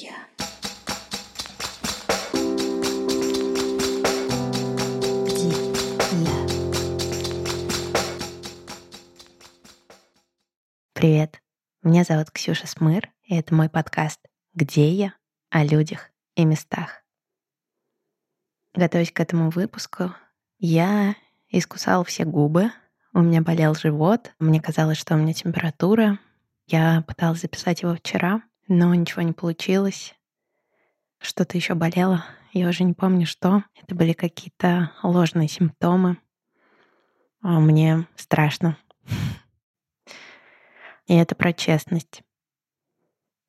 я. Я? Привет, меня зовут Ксюша Смыр, и это мой подкаст «Где я?» о людях и местах. Готовясь к этому выпуску, я искусала все губы, у меня болел живот, мне казалось, что у меня температура. Я пыталась записать его вчера, но ничего не получилось. Что-то еще болело, я уже не помню что. Это были какие-то ложные симптомы. А мне страшно. И это про честность.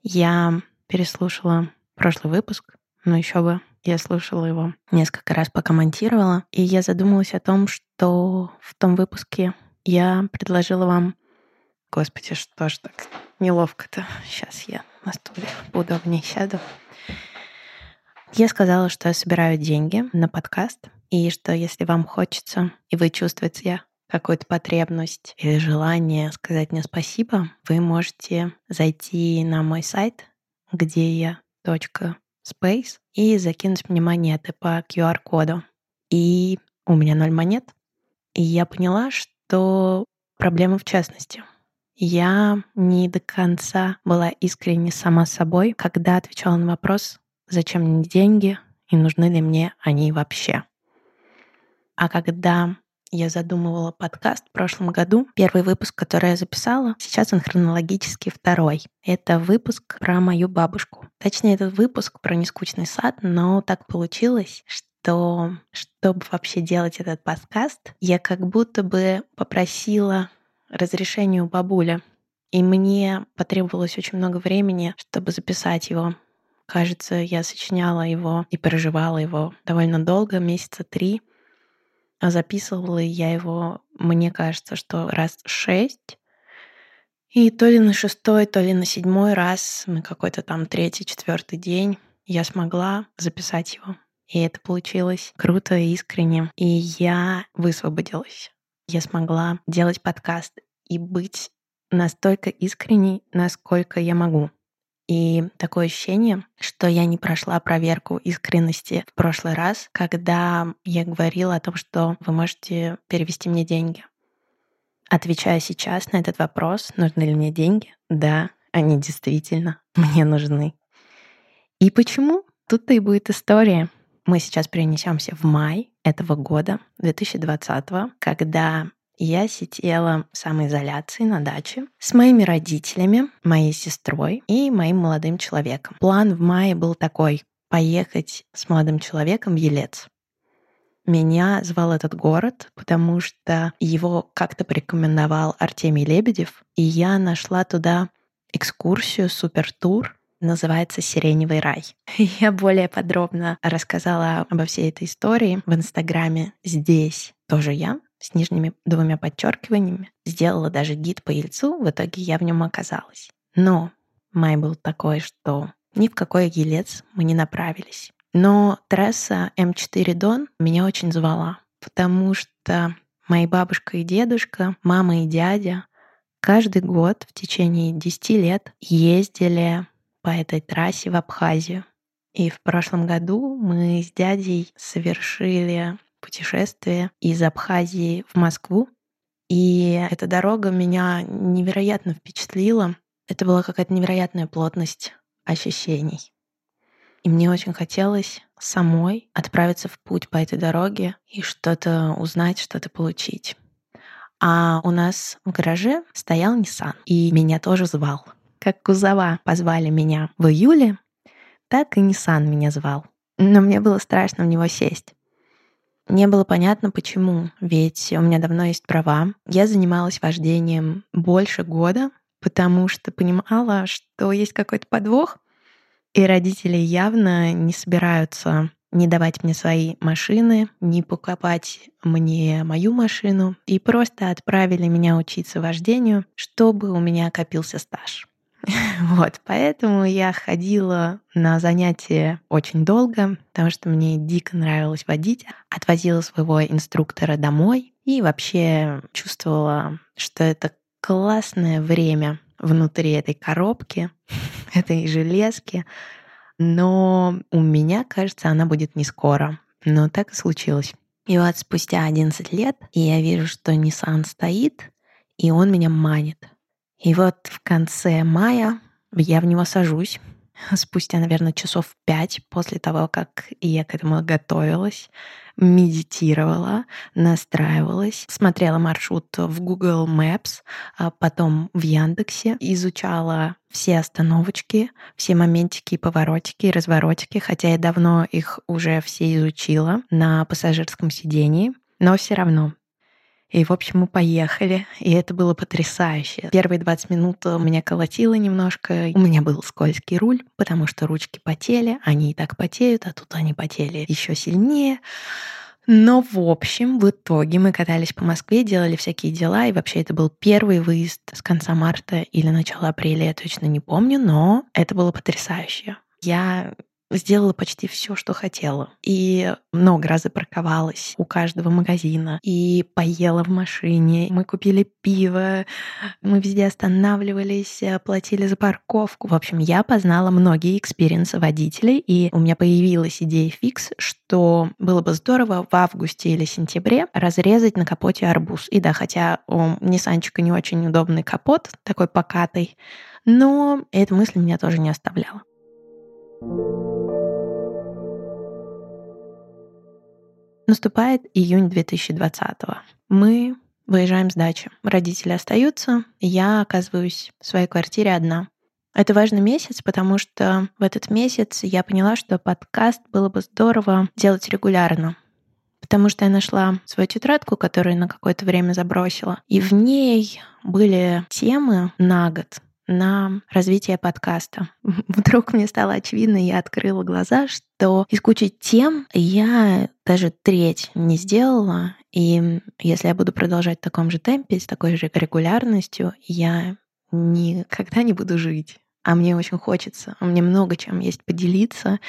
Я переслушала прошлый выпуск, но еще бы я слушала его несколько раз, пока монтировала, и я задумалась о том, что в том выпуске я предложила вам... Господи, что ж так неловко-то. Сейчас я на стуле поудобнее сяду. Я сказала, что я собираю деньги на подкаст, и что если вам хочется, и вы чувствуете какую-то потребность или желание сказать мне спасибо, вы можете зайти на мой сайт, где я space и закинуть мне монеты по QR-коду. И у меня ноль монет. И я поняла, что проблема в частности. Я не до конца была искренне сама собой, когда отвечала на вопрос, зачем мне деньги и нужны ли мне они вообще. А когда я задумывала подкаст в прошлом году. Первый выпуск, который я записала, сейчас он хронологически второй. Это выпуск про мою бабушку. Точнее, этот выпуск про нескучный сад, но так получилось, что чтобы вообще делать этот подкаст, я как будто бы попросила разрешения у бабули. И мне потребовалось очень много времени, чтобы записать его. Кажется, я сочиняла его и переживала его довольно долго, месяца три. А записывала я его, мне кажется, что раз шесть. И то ли на шестой, то ли на седьмой раз, на какой-то там третий, четвертый день я смогла записать его. И это получилось круто и искренне. И я высвободилась. Я смогла делать подкаст и быть настолько искренней, насколько я могу. И такое ощущение, что я не прошла проверку искренности в прошлый раз, когда я говорила о том, что вы можете перевести мне деньги. Отвечая сейчас на этот вопрос, нужны ли мне деньги, да, они действительно мне нужны. И почему? Тут-то и будет история. Мы сейчас перенесемся в май этого года, 2020, когда я сидела в самоизоляции на даче с моими родителями, моей сестрой и моим молодым человеком. План в мае был такой — поехать с молодым человеком в Елец. Меня звал этот город, потому что его как-то порекомендовал Артемий Лебедев, и я нашла туда экскурсию, супертур, называется «Сиреневый рай». Я более подробно рассказала обо всей этой истории в Инстаграме здесь тоже я с нижними двумя подчеркиваниями. Сделала даже гид по Ельцу, в итоге я в нем оказалась. Но май был такой, что ни в какой Елец мы не направились. Но трасса М4 Дон меня очень звала, потому что мои бабушка и дедушка, мама и дядя каждый год в течение 10 лет ездили по этой трассе в Абхазию. И в прошлом году мы с дядей совершили путешествие из Абхазии в Москву. И эта дорога меня невероятно впечатлила. Это была какая-то невероятная плотность ощущений. И мне очень хотелось самой отправиться в путь по этой дороге и что-то узнать, что-то получить. А у нас в гараже стоял Nissan, и меня тоже звал. Как Кузова позвали меня в июле, так и Nissan меня звал. Но мне было страшно в него сесть. Не было понятно, почему, ведь у меня давно есть права. Я занималась вождением больше года, потому что понимала, что есть какой-то подвох, и родители явно не собираются не давать мне свои машины, не покупать мне мою машину, и просто отправили меня учиться вождению, чтобы у меня копился стаж. Вот, поэтому я ходила на занятия очень долго, потому что мне дико нравилось водить. Отвозила своего инструктора домой и вообще чувствовала, что это классное время внутри этой коробки, этой железки, Но у меня, кажется, она будет не скоро. Но так и случилось. И вот спустя 11 лет я вижу, что Nissan стоит, и он меня манит. И вот в конце мая я в него сажусь, спустя, наверное, часов пять после того, как я к этому готовилась, медитировала, настраивалась, смотрела маршрут в Google Maps, а потом в Яндексе, изучала все остановочки, все моментики, поворотики, разворотики, хотя я давно их уже все изучила на пассажирском сидении, но все равно и, в общем, мы поехали, и это было потрясающе. Первые 20 минут меня колотило немножко. У меня был скользкий руль, потому что ручки потели, они и так потеют, а тут они потели еще сильнее. Но, в общем, в итоге мы катались по Москве, делали всякие дела, и вообще это был первый выезд с конца марта или начала апреля, я точно не помню, но это было потрясающе. Я сделала почти все, что хотела. И много раз запарковалась у каждого магазина. И поела в машине. Мы купили пиво. Мы везде останавливались, э, платили за парковку. В общем, я познала многие experience ы водителей. И у меня появилась идея фикс, что было бы здорово в августе или сентябре разрезать на капоте арбуз. И да, хотя у Ниссанчика не очень удобный капот, такой покатый, но эта мысль меня тоже не оставляла. Наступает июнь 2020 -го. Мы выезжаем с дачи. Родители остаются, я оказываюсь в своей квартире одна. Это важный месяц, потому что в этот месяц я поняла, что подкаст было бы здорово делать регулярно. Потому что я нашла свою тетрадку, которую на какое-то время забросила. И в ней были темы на год, на развитие подкаста. Вдруг мне стало очевидно, я открыла глаза, что из кучи тем я даже треть не сделала. И если я буду продолжать в таком же темпе, с такой же регулярностью, я никогда не буду жить. А мне очень хочется. Мне много чем есть поделиться,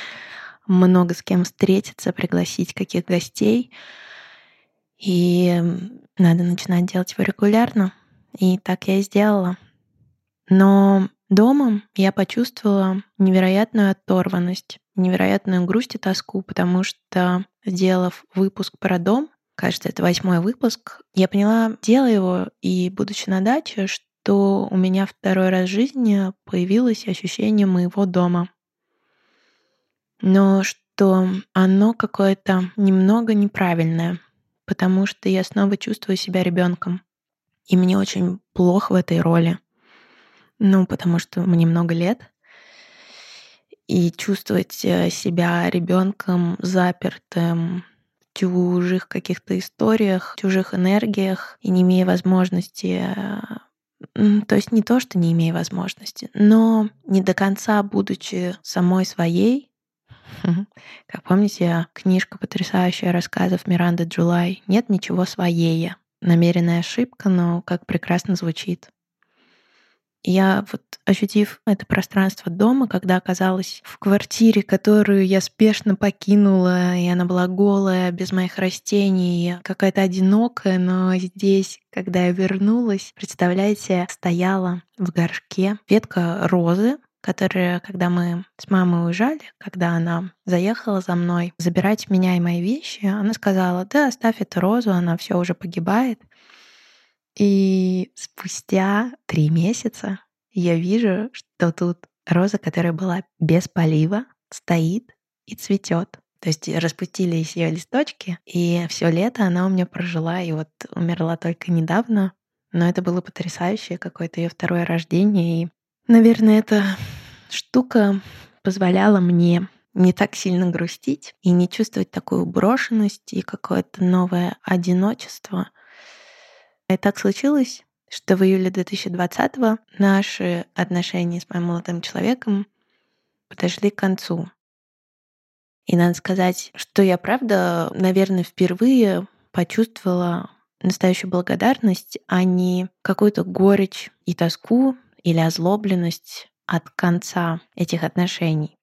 много с кем встретиться, пригласить каких гостей. И надо начинать делать его регулярно. И так я и сделала. Но дома я почувствовала невероятную оторванность, невероятную грусть и тоску, потому что, сделав выпуск про дом, кажется, это восьмой выпуск, я поняла, делая его и будучи на даче, что у меня второй раз в жизни появилось ощущение моего дома. Но что оно какое-то немного неправильное, потому что я снова чувствую себя ребенком. И мне очень плохо в этой роли. Ну, потому что мне много лет. И чувствовать э, себя ребенком запертым в чужих каких-то историях, чужих энергиях и не имея возможности э, то есть не то, что не имея возможности, но не до конца будучи самой своей, как помните, книжка потрясающая рассказов Миранды Джулай «Нет ничего своей». Намеренная ошибка, но как прекрасно звучит. Я вот ощутив это пространство дома, когда оказалась в квартире, которую я спешно покинула, и она была голая, без моих растений, какая-то одинокая, но здесь, когда я вернулась, представляете, стояла в горшке ветка розы, которая, когда мы с мамой уезжали, когда она заехала за мной забирать меня и мои вещи, она сказала, да, оставь эту розу, она все уже погибает. И спустя три месяца я вижу, что тут роза, которая была без полива, стоит и цветет. То есть распустились ее листочки, и все лето она у меня прожила, и вот умерла только недавно. Но это было потрясающее, какое-то ее второе рождение. И, наверное, эта штука позволяла мне не так сильно грустить и не чувствовать такую брошенность и какое-то новое одиночество — и так случилось, что в июле 2020 наши отношения с моим молодым человеком подошли к концу. И надо сказать, что я, правда, наверное, впервые почувствовала настоящую благодарность, а не какую-то горечь и тоску или озлобленность от конца этих отношений.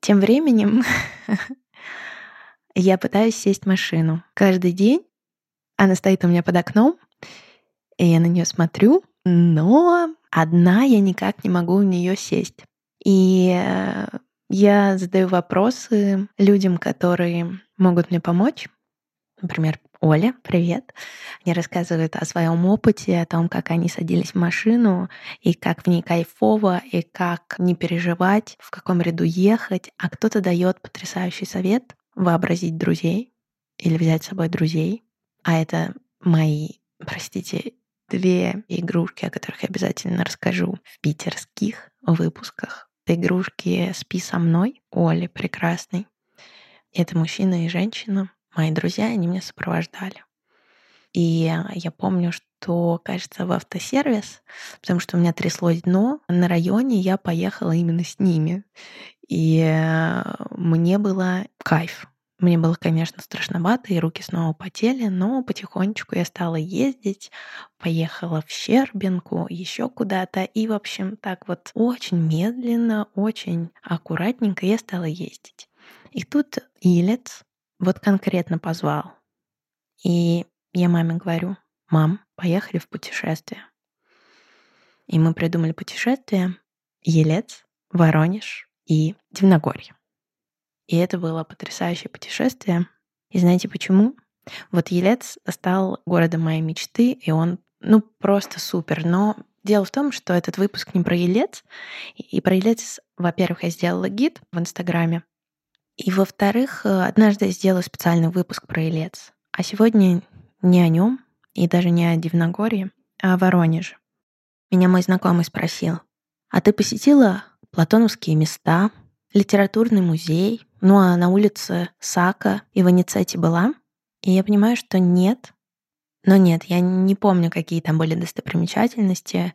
Тем временем я пытаюсь сесть в машину. Каждый день она стоит у меня под окном, и я на нее смотрю, но одна я никак не могу в нее сесть. И э, Я задаю вопросы людям, которые могут мне помочь. Например, Оля, привет. Они рассказывают о своем опыте, о том, как они садились в машину, и как в ней кайфово, и как не переживать, в каком ряду ехать. А кто-то дает потрясающий совет вообразить друзей или взять с собой друзей. А это мои, простите, две игрушки, о которых я обязательно расскажу в питерских выпусках. Это игрушки «Спи со мной» Оли прекрасный. Это мужчина и женщина, мои друзья, они меня сопровождали. И я помню, что, кажется, в автосервис, потому что у меня тряслось дно, на районе я поехала именно с ними. И э, мне было кайф. Мне было, конечно, страшновато, и руки снова потели, но потихонечку я стала ездить, поехала в Щербинку, еще куда-то, и, в общем, так вот очень медленно, очень аккуратненько я стала ездить. И тут Илец вот конкретно позвал. И я маме говорю, мам, поехали в путешествие. И мы придумали путешествие Елец, Воронеж и Дивногорье. И это было потрясающее путешествие. И знаете почему? Вот Елец стал городом моей мечты, и он, ну, просто супер. Но дело в том, что этот выпуск не про Елец. И про Елец, во-первых, я сделала гид в Инстаграме. И, во-вторых, однажды я сделала специальный выпуск про Елец. А сегодня не о нем и даже не о Дивногорье, а о Воронеже. Меня мой знакомый спросил, а ты посетила платоновские места, литературный музей, ну а на улице Сака и Ваницетти была? И я понимаю, что нет. Но нет, я не помню, какие там были достопримечательности.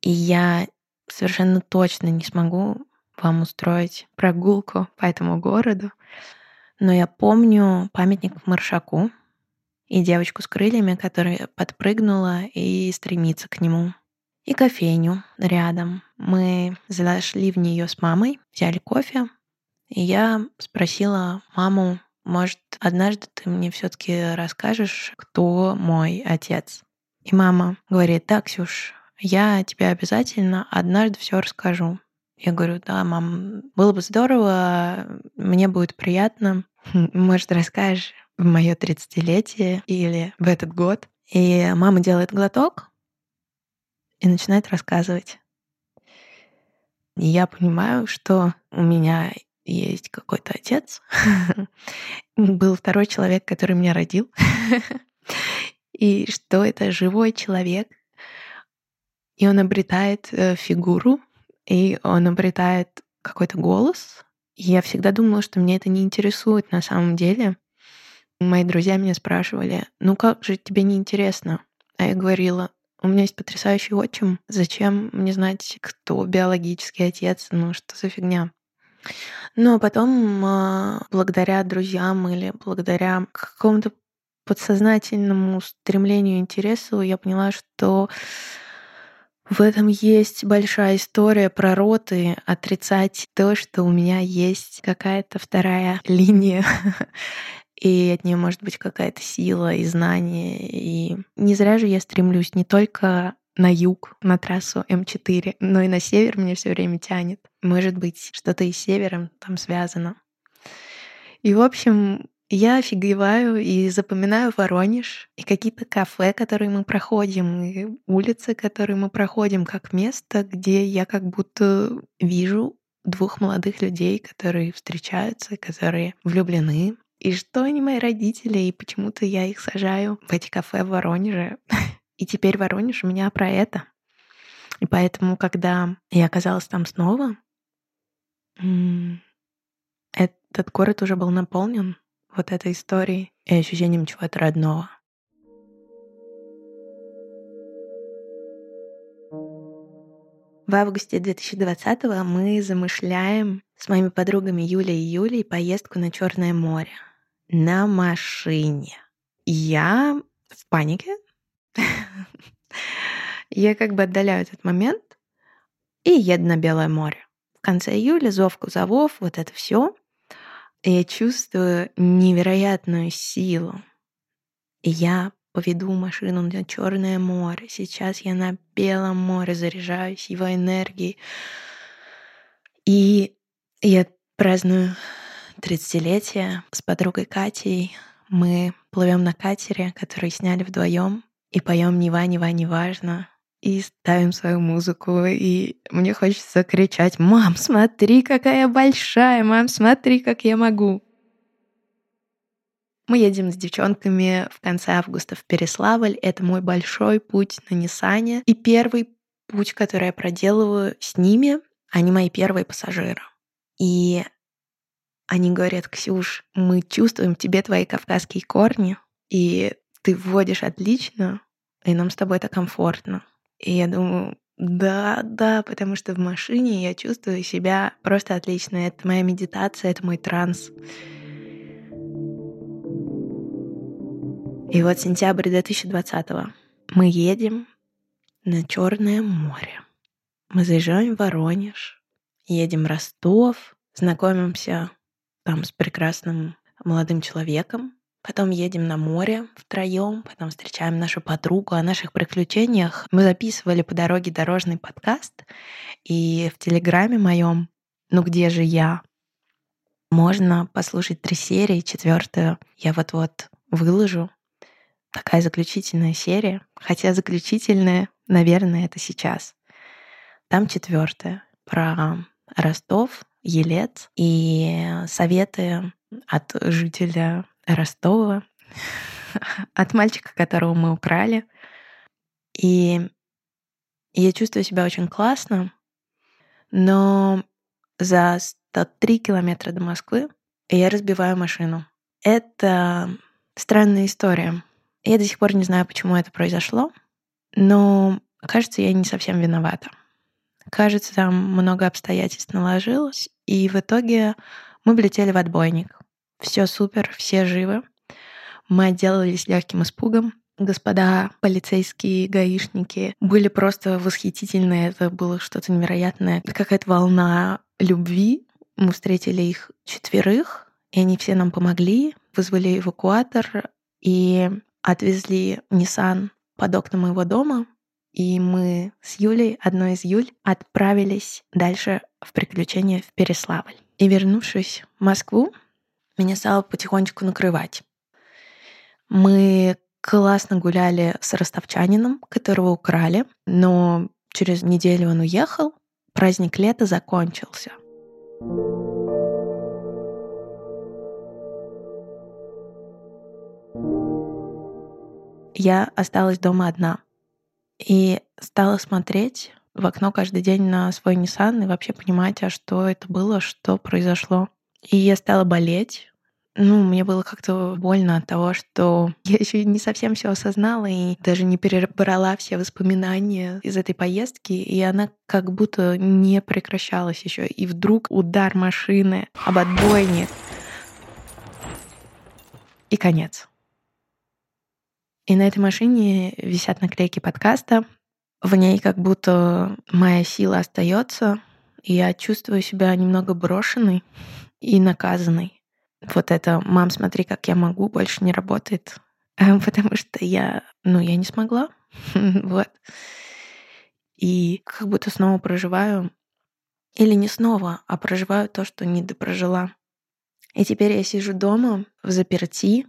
И я совершенно точно не смогу вам устроить прогулку по этому городу. Но я помню памятник Маршаку и девочку с крыльями, которая подпрыгнула и стремится к нему. И кофейню рядом. Мы зашли в нее с мамой, взяли кофе, и я спросила маму, может, однажды ты мне все-таки расскажешь, кто мой отец? И мама говорит, да, Ксюш, я тебе обязательно однажды все расскажу. Я говорю, да, мам, было бы здорово, мне будет приятно. Может, расскажешь в мое 30-летие или в этот год. И мама делает глоток и начинает рассказывать. И я понимаю, что у меня есть какой-то отец. Был второй человек, который меня родил. И что это живой человек. И он обретает э, фигуру, и он обретает какой-то голос. И я всегда думала, что мне это не интересует на самом деле. Мои друзья меня спрашивали, ну как же тебе не интересно? А я говорила, у меня есть потрясающий отчим. Зачем мне знать, кто биологический отец? Ну, что за фигня? Но потом, а, благодаря друзьям или благодаря какому-то подсознательному стремлению, интересу, я поняла, что в этом есть большая история про роты, отрицать то, что у меня есть какая-то вторая линия, и от нее может быть какая-то сила и знание. И не зря же я стремлюсь не только на юг, на трассу М4, но и на север меня все время тянет. Может быть, что-то и с севером там связано. И, в общем, я офигеваю и запоминаю Воронеж, и какие-то кафе, которые мы проходим, и улицы, которые мы проходим, как место, где я как будто вижу двух молодых людей, которые встречаются, которые влюблены. И что они мои родители, и почему-то я их сажаю в эти кафе в Воронеже. И теперь Воронеж у меня про это. И поэтому, когда я оказалась там снова, этот город уже был наполнен вот этой историей и ощущением чего-то родного. В августе 2020 мы замышляем с моими подругами Юлей и Юлей поездку на Черное море на машине. Я в панике, я как бы отдаляю этот момент и еду на Белое море. В конце июля зов кузовов, вот это все. Я чувствую невероятную силу. И я поведу машину на Черное море. Сейчас я на Белом море заряжаюсь его энергией. И Я праздную 30-летие с подругой Катей. Мы плывем на катере, который сняли вдвоем, и поем «Нева, Нева, неважно», и ставим свою музыку, и мне хочется кричать «Мам, смотри, какая большая! Мам, смотри, как я могу!» Мы едем с девчонками в конце августа в Переславль. Это мой большой путь на Ниссане. И первый путь, который я проделываю с ними, они мои первые пассажиры. И они говорят, Ксюш, мы чувствуем тебе твои кавказские корни, и ты вводишь отлично, и нам с тобой это комфортно. И я думаю, да, да, потому что в машине я чувствую себя просто отлично. Это моя медитация, это мой транс. И вот сентябрь 2020 мы едем на Черное море. Мы заезжаем в Воронеж, едем в Ростов, знакомимся там с прекрасным молодым человеком, потом едем на море втроем, потом встречаем нашу подругу. О наших приключениях мы записывали по дороге дорожный подкаст, и в Телеграме моем «Ну где же я?» можно послушать три серии, четвертую я вот-вот выложу такая заключительная серия, хотя заключительная, наверное, это сейчас. Там четвертая про Ростов, Елец и советы от жителя Ростова, от мальчика, которого мы украли. И я чувствую себя очень классно, но за 103 километра до Москвы я разбиваю машину. Это странная история. Я до сих пор не знаю, почему это произошло, но кажется, я не совсем виновата. Кажется, там много обстоятельств наложилось, и в итоге мы влетели в отбойник. Все супер, все живы. Мы отделались легким испугом. Господа полицейские гаишники были просто восхитительные. Это было что-то невероятное. Какая-то волна любви. Мы встретили их четверых, и они все нам помогли, вызвали эвакуатор, и отвезли Nissan под окна моего дома, и мы с Юлей, одной из Юль, отправились дальше в приключения в Переславль. И вернувшись в Москву, меня стало потихонечку накрывать. Мы классно гуляли с ростовчанином, которого украли, но через неделю он уехал, праздник лета закончился. я осталась дома одна. И стала смотреть в окно каждый день на свой Nissan и вообще понимать, а что это было, что произошло. И я стала болеть. Ну, мне было как-то больно от того, что я еще не совсем все осознала и даже не перебрала все воспоминания из этой поездки, и она как будто не прекращалась еще. И вдруг удар машины об отбойник. И конец. И на этой машине висят наклейки подкаста. В ней как будто моя сила остается, и я чувствую себя немного брошенной и наказанной. Вот это «мам, смотри, как я могу» больше не работает, потому что я, ну, я не смогла. вот. И как будто снова проживаю, или не снова, а проживаю то, что не допрожила. И теперь я сижу дома в заперти,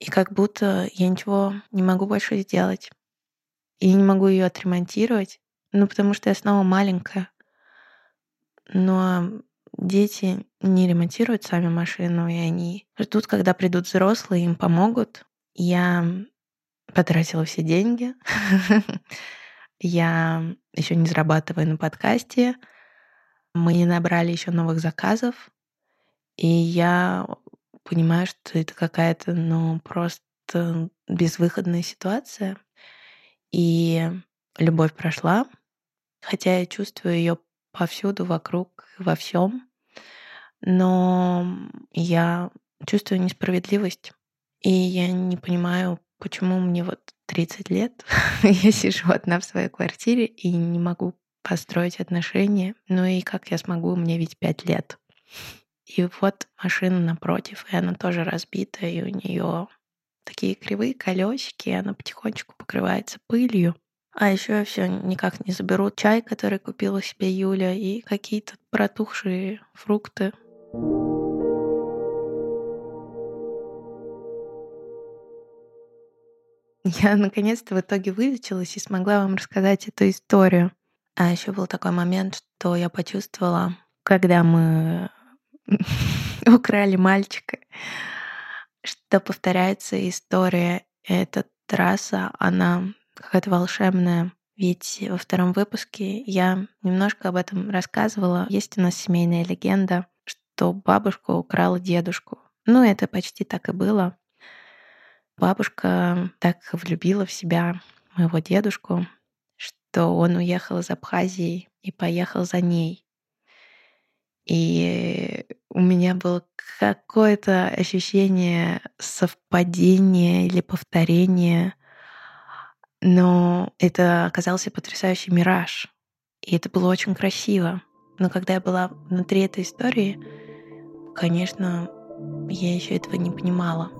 и как будто я ничего не могу больше сделать. И не могу ее отремонтировать, ну, потому что я снова маленькая. Но дети не ремонтируют сами машину, и они ждут, когда придут взрослые, им помогут. Я потратила все деньги. Я еще не зарабатываю на подкасте. Мы не набрали еще новых заказов. И я понимаю, что это какая-то, ну, просто безвыходная ситуация. И любовь прошла, хотя я чувствую ее повсюду, вокруг, во всем. Но я чувствую несправедливость. И я не понимаю, почему мне вот 30 лет, я сижу одна в своей квартире и не могу построить отношения. Ну и как я смогу, мне ведь 5 лет. И вот машина напротив, и она тоже разбита, и у нее такие кривые колесики, и она потихонечку покрывается пылью. А еще я все никак не заберу чай, который купила себе Юля, и какие-то протухшие фрукты. Я наконец-то в итоге вылечилась и смогла вам рассказать эту историю. А еще был такой момент, что я почувствовала, когда мы украли мальчика, что повторяется история. Эта трасса, она какая-то волшебная. Ведь во втором выпуске я немножко об этом рассказывала. Есть у нас семейная легенда, что бабушка украла дедушку. Ну, это почти так и было. Бабушка так влюбила в себя моего дедушку, что он уехал из Абхазии и поехал за ней. И у меня было какое-то ощущение совпадения или повторения, но это оказался потрясающий мираж. И это было очень красиво. Но когда я была внутри этой истории, конечно, я еще этого не понимала.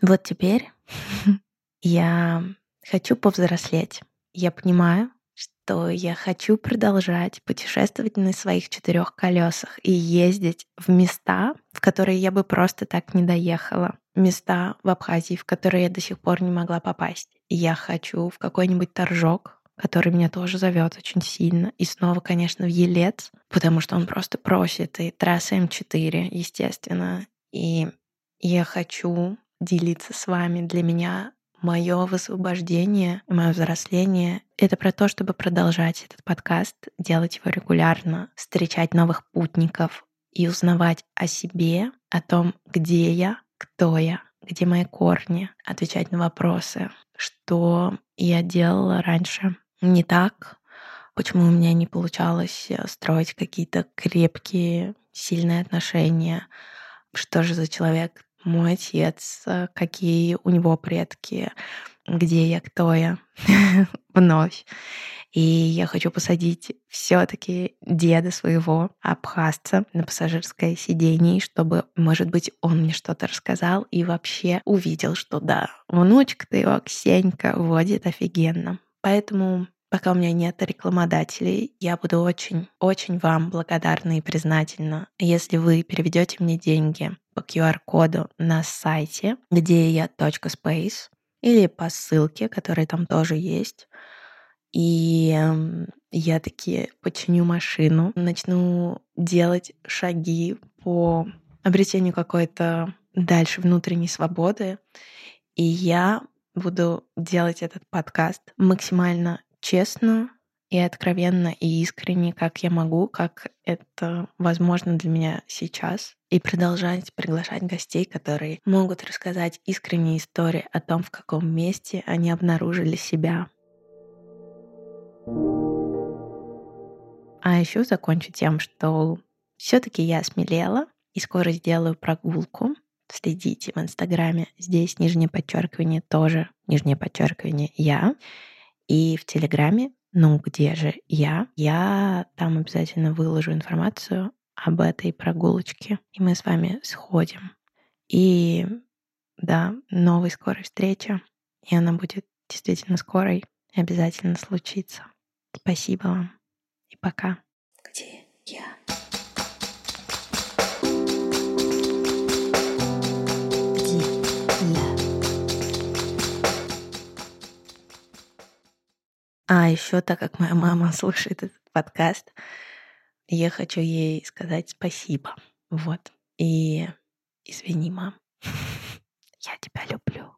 Вот теперь я хочу повзрослеть. Я понимаю, что я хочу продолжать путешествовать на своих четырех колесах и ездить в места, в которые я бы просто так не доехала. Места в Абхазии, в которые я до сих пор не могла попасть. я хочу в какой-нибудь торжок, который меня тоже зовет очень сильно. И снова, конечно, в Елец, потому что он просто просит. И трасса М4, естественно. И я хочу делиться с вами. Для меня мое высвобождение, мое взросление — это про то, чтобы продолжать этот подкаст, делать его регулярно, встречать новых путников и узнавать о себе, о том, где я, кто я, где мои корни, отвечать на вопросы, что я делала раньше не так, почему у меня не получалось э, строить какие-то крепкие, сильные отношения, что же за человек мой отец, э, какие у него предки, где я, кто я вновь. И я хочу посадить все-таки деда своего абхазца на пассажирское сиденье, чтобы, может быть, он мне что-то рассказал и вообще увидел, что да, внучка-то его, Ксенька, водит офигенно. Поэтому Пока у меня нет рекламодателей, я буду очень-очень вам благодарна и признательна, если вы переведете мне деньги по QR-коду на сайте, где я .space, или по ссылке, которая там тоже есть. И эм, я таки починю машину, начну делать шаги по обретению какой-то дальше внутренней свободы. И я буду делать этот подкаст максимально честно и откровенно и искренне, как я могу, как это возможно для меня сейчас, и продолжать приглашать гостей, которые могут рассказать искренние истории о том, в каком месте они обнаружили себя. А еще закончу тем, что все-таки я смелела и скоро сделаю прогулку. Следите в Инстаграме. Здесь нижнее подчеркивание тоже нижнее подчеркивание я. И в Телеграме, ну где же я, я там обязательно выложу информацию об этой прогулочке, и мы с вами сходим. И да, новой скорой встречи, и она будет действительно скорой, и обязательно случится. Спасибо вам и пока. Где я? А еще, так как моя мама слушает этот подкаст, я хочу ей сказать спасибо. Вот. И извини, мам. Я тебя люблю.